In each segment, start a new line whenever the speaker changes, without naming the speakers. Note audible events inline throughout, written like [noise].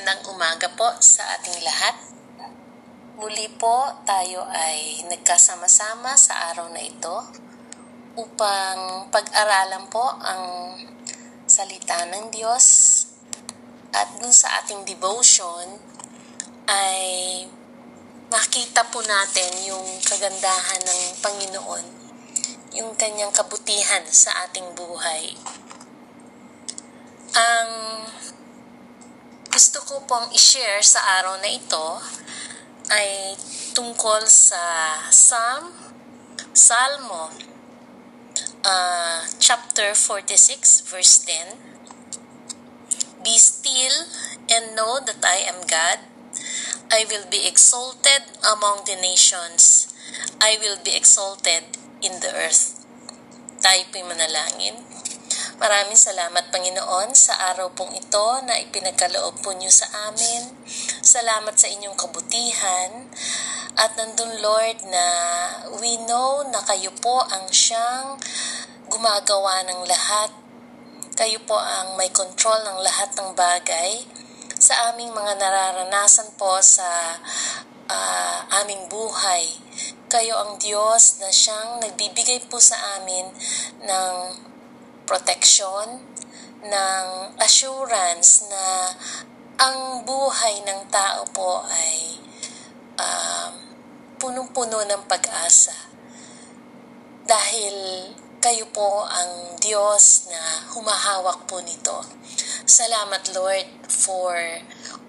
Magandang umaga po sa ating lahat. Muli po tayo ay nagkasama-sama sa araw na ito upang pag-aralan po ang salita ng Diyos at dun sa ating devotion ay makita po natin yung kagandahan ng Panginoon, yung kanyang kabutihan sa ating buhay. Ang ko pong i-share sa araw na ito ay tungkol sa Psalm, Salmo, uh, chapter 46, verse 10. Be still and know that I am God. I will be exalted among the nations. I will be exalted in the earth. Tayo po'y manalangin. Maraming salamat Panginoon sa araw pong ito na ipinagkaloob po niyo sa amin. Salamat sa inyong kabutihan. At nandun Lord na we know na kayo po ang siyang gumagawa ng lahat. Kayo po ang may control ng lahat ng bagay sa aming mga nararanasan po sa uh, aming buhay. Kayo ang Diyos na siyang nagbibigay po sa amin ng protection, ng assurance na ang buhay ng tao po ay uh, punong-puno ng pag-asa. Dahil kayo po ang Diyos na humahawak po nito. Salamat Lord for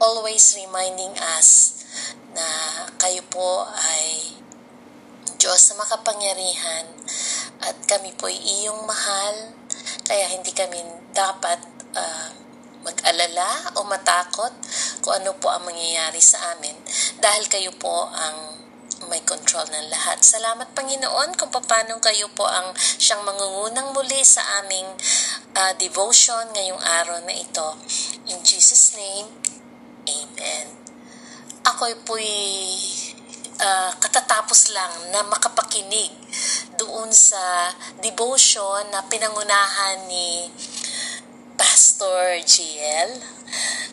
always reminding us na kayo po ay Diyos na makapangyarihan at kami po ay iyong mahal kaya hindi kami dapat uh, mag-alala o matakot kung ano po ang mangyayari sa amin dahil kayo po ang may control ng lahat. Salamat Panginoon kung paano kayo po ang siyang mangungunang muli sa aming uh, devotion ngayong araw na ito. In Jesus' name, Amen. Ako'y po'y uh, katatapos lang na makapakinig doon sa devotion na pinangunahan ni Pastor GL.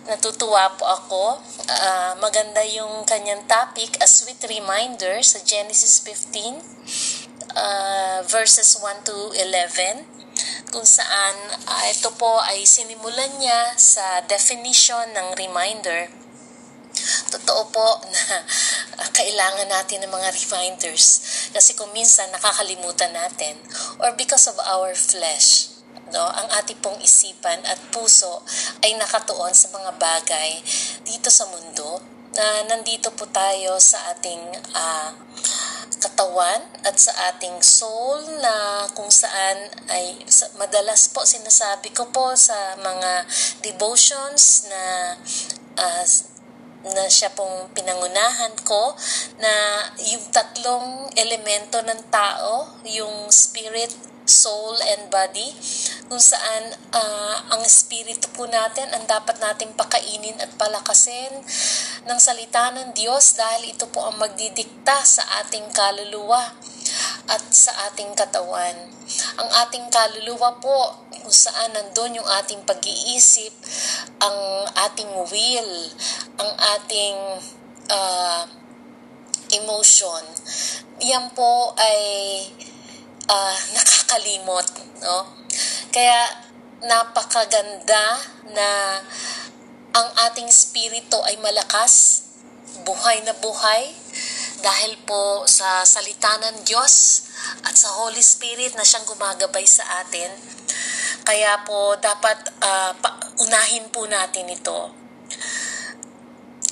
Natutuwa po ako. Uh, maganda yung kanyang topic, a sweet reminder sa Genesis 15, uh, verses 1 to 11 kung saan uh, ito po ay sinimulan niya sa definition ng reminder totoo po na [laughs] kailangan natin ng mga reminders kasi kung minsan nakakalimutan natin or because of our flesh no ang ating pong isipan at puso ay nakatuon sa mga bagay dito sa mundo na nandito po tayo sa ating uh, katawan at sa ating soul na kung saan ay madalas po sinasabi ko po sa mga devotions na uh, na siya pong pinangunahan ko na yung tatlong elemento ng tao, yung spirit, soul, and body, kung saan uh, ang espiritu po natin ang dapat nating pakainin at palakasin ng salita ng Diyos dahil ito po ang magdidikta sa ating kaluluwa at sa ating katawan. Ang ating kaluluwa po kung saan nandun yung ating pag-iisip, ang ating will, ang ating uh, emotion. Yan po ay uh, nakakalimot, no? Kaya napakaganda na ang ating spirito ay malakas, buhay na buhay, dahil po sa salita ng Diyos at sa Holy Spirit na siyang gumagabay sa atin. Kaya po dapat uh, unahin po natin ito.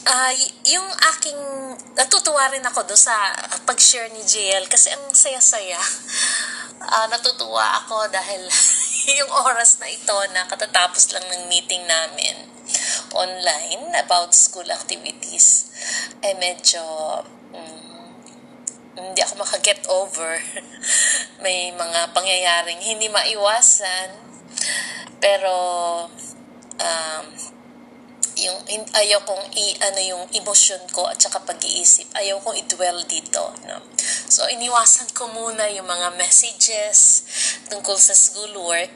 Uh, yung aking, natutuwa rin ako do sa pag-share ni JL kasi ang saya-saya. Uh, [laughs] natutuwa ako dahil [laughs] yung oras na ito na katatapos lang ng meeting namin online about school activities ay medyo um, hindi ako makaget over. [laughs] May mga pangyayaring hindi maiwasan. Pero um, yung ayaw kong i ano yung emosyon ko at saka pag-iisip. Ayaw kong i-dwell dito no? So iniwasan ko muna yung mga messages tungkol sa schoolwork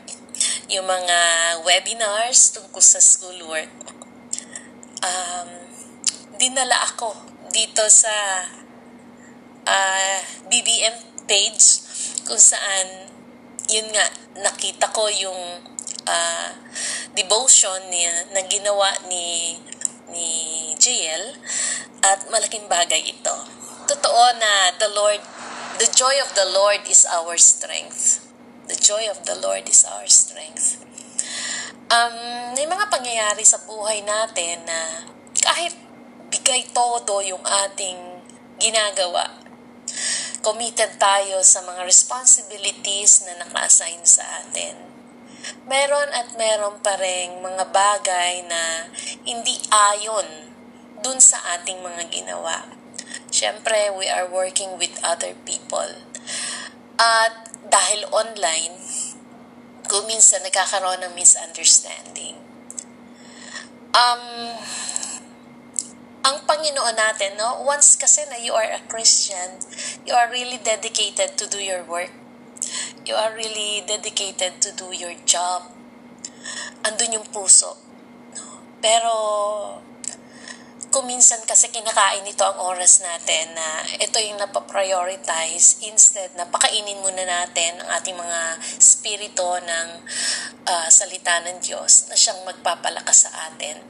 yung mga webinars tungkol sa schoolwork um, dinala ako dito sa uh, BBM page kung saan yun nga nakita ko yung uh, devotion niya na ginawa ni ni JL at malaking bagay ito. Totoo na the Lord, the joy of the Lord is our strength. The joy of the Lord is our strength. Um, may mga pangyayari sa buhay natin na kahit bigay todo yung ating ginagawa, committed tayo sa mga responsibilities na naka-assign sa atin. Meron at meron pa rin mga bagay na hindi ayon dun sa ating mga ginawa. Siyempre, we are working with other people. At dahil online, kung minsan nagkakaroon ng misunderstanding. Um, ang Panginoon natin, no? Once kasi na you are a Christian, you are really dedicated to do your work. You are really dedicated to do your job. Andun yung puso. No? Pero, kung minsan kasi kinakain nito ang oras natin na ito yung napaprioritize instead na pakainin muna natin ang ating mga spirito ng uh, salita ng Diyos na siyang magpapalakas sa atin.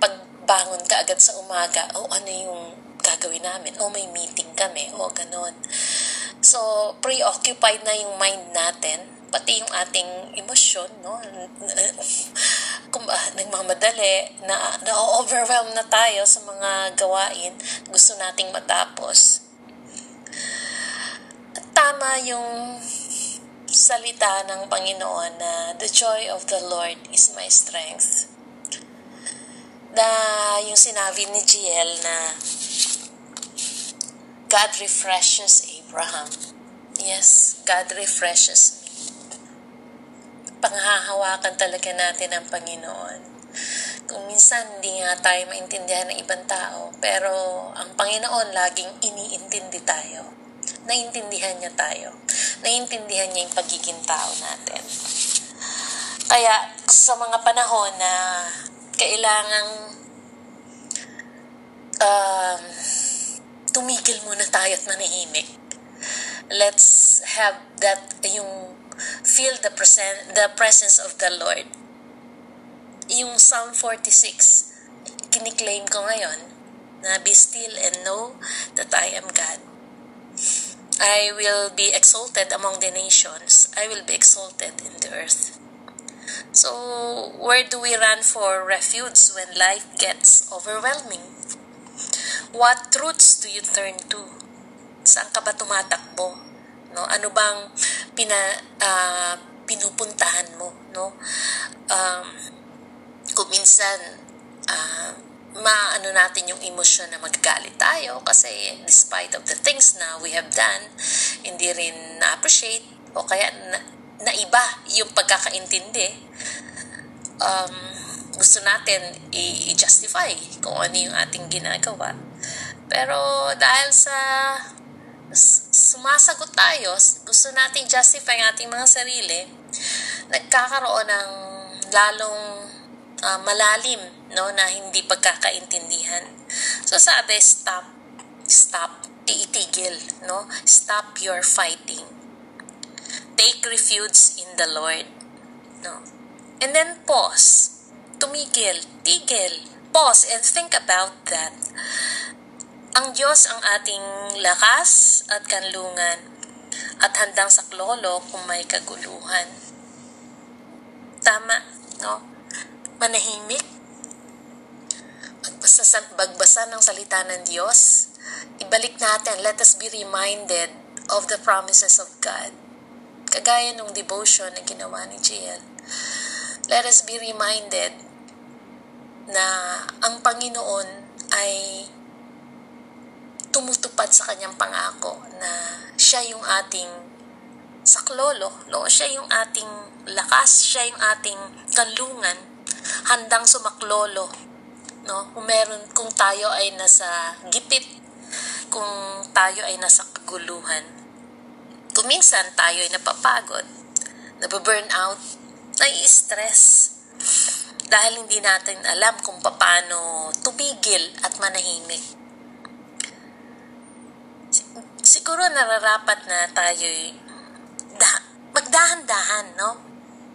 Pag bangon ka agad sa umaga, o oh, ano yung gagawin namin? O may meeting kami, o ganon. So, preoccupied na yung mind natin, pati yung ating emosyon, no? [laughs] Kung uh, nagmamadali, na, na-overwhelm na tayo sa mga gawain, gusto nating matapos. At tama yung salita ng Panginoon na the joy of the Lord is my strength na yung sinabi ni GL na God refreshes Abraham. Yes, God refreshes me. Panghahawakan talaga natin ang Panginoon. Kung minsan hindi nga tayo maintindihan ng ibang tao, pero ang Panginoon laging iniintindi tayo. Naintindihan niya tayo. Naintindihan niya yung pagiging tao natin. Kaya sa mga panahon na kailangang um, tumigil muna tayo at manahimik. Let's have that, yung feel the present, the presence of the Lord. Yung Psalm 46, kiniklaim ko ngayon, na be still and know that I am God. I will be exalted among the nations. I will be exalted in the earth. So, where do we run for refuge when life gets overwhelming? Truths do you turn to? Saan ka ba tumatakbo? No? Ano bang pina, uh, pinupuntahan mo? No? Um, kung minsan, uh, maano natin yung emosyon na magagalit tayo kasi despite of the things na we have done, hindi rin na-appreciate o kaya na, na iba yung pagkakaintindi, um, gusto natin i-justify kung ano yung ating ginagawa. Pero dahil sa sumasagot tayo, gusto nating justify ang ating mga sarili, nagkakaroon ng lalong uh, malalim no, na hindi pagkakaintindihan. So sabi, stop, stop, iitigil, no? Stop your fighting take refuge in the Lord. No? And then pause. Tumigil, tigil, pause and think about that. Ang Diyos ang ating lakas at kanlungan at handang saklolo kung may kaguluhan. Tama, no? Manahimik. Bagbasa ng salita ng Diyos. Ibalik natin, let us be reminded of the promises of God kagaya ng devotion na ginawa ni JL, let us be reminded na ang Panginoon ay tumutupad sa kanyang pangako na siya yung ating saklolo, no? siya yung ating lakas, siya yung ating kanlungan, handang sumaklolo. No? Kung meron, kung tayo ay nasa gipit, kung tayo ay nasa kaguluhan. Kung minsan tayo ay napapagod, nababurn out, nai-stress. dahil hindi natin alam kung paano tumigil at manahimik. Siguro nararapat na tayo da- magdahan-dahan, no?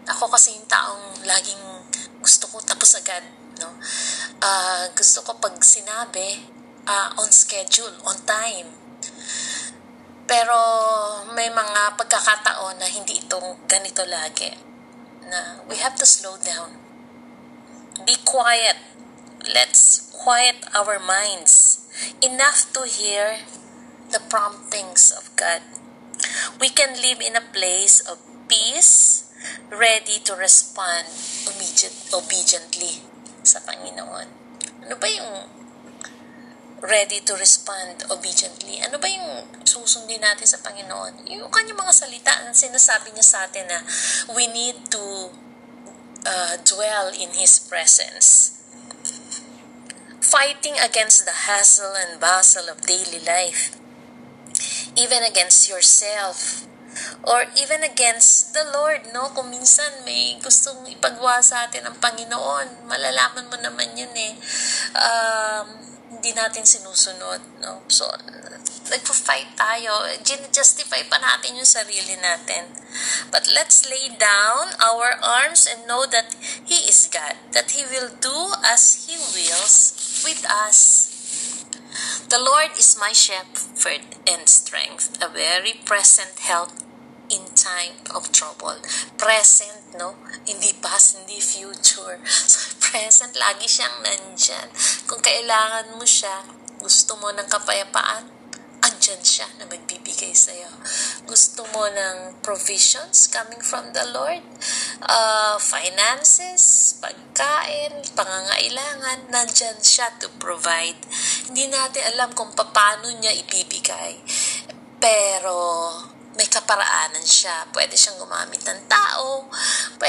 Ako kasi yung taong laging gusto ko tapos agad, no? Uh, gusto ko pag sinabi, uh, on schedule, on time. Pero may mga pagkakataon na hindi itong ganito lagi. Na we have to slow down. Be quiet. Let's quiet our minds enough to hear the promptings of God. We can live in a place of peace, ready to respond obediently sa Panginoon. Ano ba yung ready to respond obediently. Ano ba yung susundin natin sa Panginoon? Yung kanyang mga salita na sinasabi niya sa atin na we need to uh, dwell in His presence. Fighting against the hassle and bustle of daily life. Even against yourself. Or even against the Lord, no? Kung minsan may gustong ipagawa sa atin ang Panginoon, malalaman mo naman yun eh. Um, hindi natin sinusunod, no? So, nagpo-fight tayo. Gina-justify pa natin yung sarili natin. But let's lay down our arms and know that He is God. That He will do as He wills with us. The Lord is my shepherd and strength, a very present help in time of trouble. Present, no? Hindi past, hindi future. [laughs] So, present, lagi siyang nandyan. Kung kailangan mo siya, gusto mo ng kapayapaan, andyan siya na magbibigay sa'yo. Gusto mo ng provisions coming from the Lord, uh, finances, pagkain, pangangailangan, nandyan siya to provide. Hindi natin alam kung paano niya ibibigay. Pero may kaparaanan siya. Pwede siyang gumamit ng tao,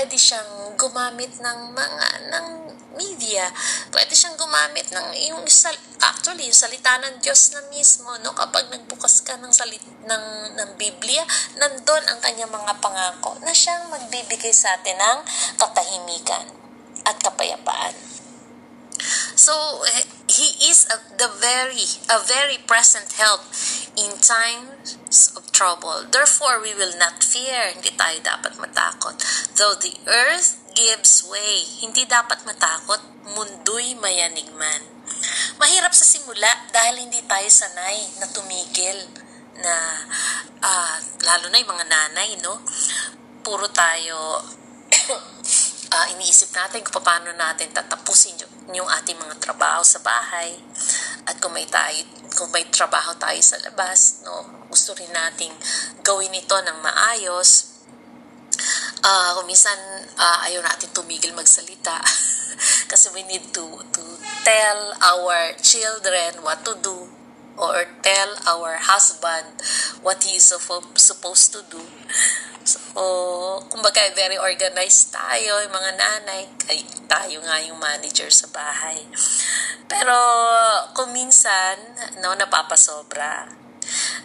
pwede siyang gumamit ng mga ng media, pwede siyang gumamit ng yung sal, actually yung salita ng Diyos na mismo no kapag nagbukas ka ng salit ng ng Biblia, nandoon ang kanyang mga pangako na siyang magbibigay sa atin ng katahimikan at kapayapaan. So he is a, the very a very present help in times of trouble. Therefore we will not fear. Hindi tayo dapat matakot. Though the earth gives way. Hindi dapat matakot, mundo'y mayanig man. Mahirap sa simula dahil hindi tayo sanay na tumigil na uh, lalo na yung mga nanay, no? Puro tayo uh, iniisip natin kung paano natin tatapusin yung, yung ating mga trabaho sa bahay. At kung may tayo kung may trabaho tayo sa labas, no, gusto rin nating gawin ito ng maayos. Uh, kung minsan uh, ayaw natin tumigil magsalita [laughs] kasi we need to to tell our children what to do or tell our husband what he is supposed to do. So, kumbaga, very organized tayo, yung mga nanay, ay, tayo nga yung manager sa bahay. Pero, kung minsan, no, napapasobra.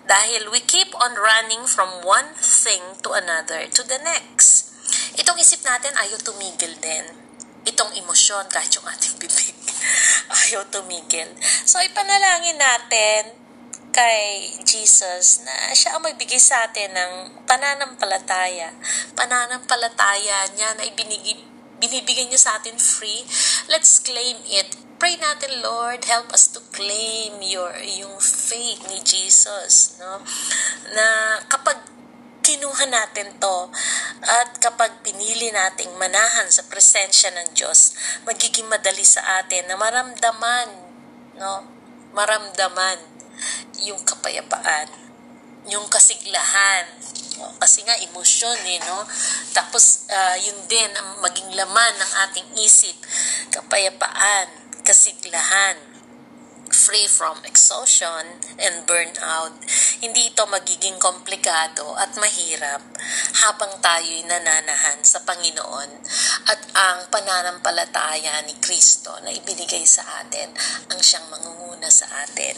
Dahil we keep on running from one thing to another to the next. Itong isip natin ayaw tumigil din. Itong emosyon kahit yung ating bibig ayaw tumigil. So ipanalangin natin kay Jesus na siya ang magbigay sa atin ng pananampalataya. Pananampalataya niya na ibinigay, binibigay niya sa atin free. Let's claim it. Pray natin, Lord, help us to claim your yung faith ni Jesus, no? Na kapag kinuha natin to at kapag pinili nating manahan sa presensya ng Diyos, magiging madali sa atin na maramdaman, no? Maramdaman yung kapayapaan, yung kasiglahan, kasi nga emosyon eh, no? Tapos uh, yun din ang maging laman ng ating isip, kapayapaan, kasiglahan, free from exhaustion and burnout. Hindi ito magiging komplikado at mahirap habang tayo'y nananahan sa Panginoon at ang pananampalataya ni Kristo na ibinigay sa atin ang siyang mangunguna sa atin.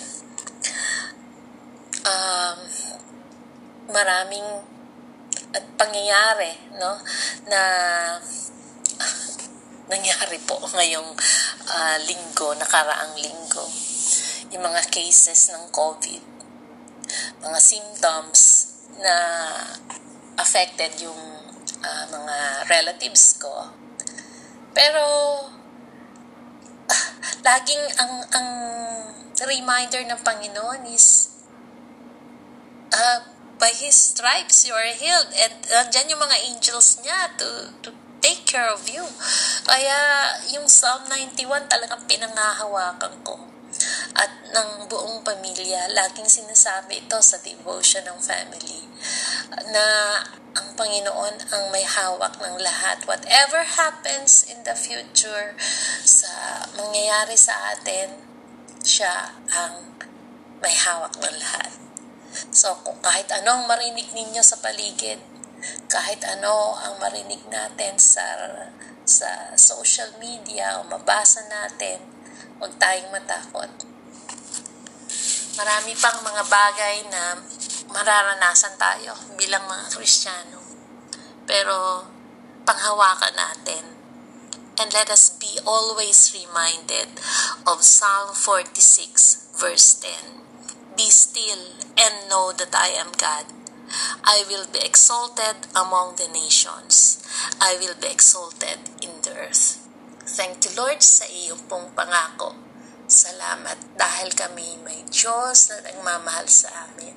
Um, maraming at pangyayari no na [laughs] nangyari po ngayong ah, linggo, nakaraang linggo. Yung mga cases ng COVID, mga symptoms na affected yung ah, mga relatives ko. Pero ah, [laughs] laging ang ang reminder ng Panginoon is uh, by His stripes you are healed. And nandyan yung mga angels niya to, to take care of you. Kaya yung Psalm 91 talagang pinangahawakan ko. At ng buong pamilya, laging sinasabi ito sa devotion ng family na ang Panginoon ang may hawak ng lahat. Whatever happens in the future sa mangyayari sa atin, siya ang may hawak ng lahat. So, kung kahit anong marinig ninyo sa paligid, kahit ano ang marinig natin sa sa social media o mabasa natin, huwag tayong matakot. Marami pang mga bagay na mararanasan tayo bilang mga Kristiyano. Pero panghawakan natin. And let us be always reminded of Psalm 46 verse 10. Be still and know that I am God. I will be exalted among the nations. I will be exalted in the earth. Thank you, Lord, sa iyong pong pangako. Salamat dahil kami may Diyos na nagmamahal sa amin.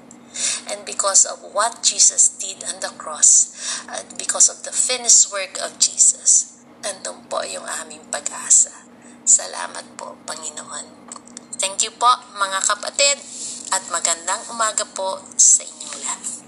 And because of what Jesus did on the cross, at because of the finished work of Jesus, nandun po yung aming pag-asa. Salamat po, Panginoon. Thank you po, mga kapatid, at magandang umaga po sa inyong lahat.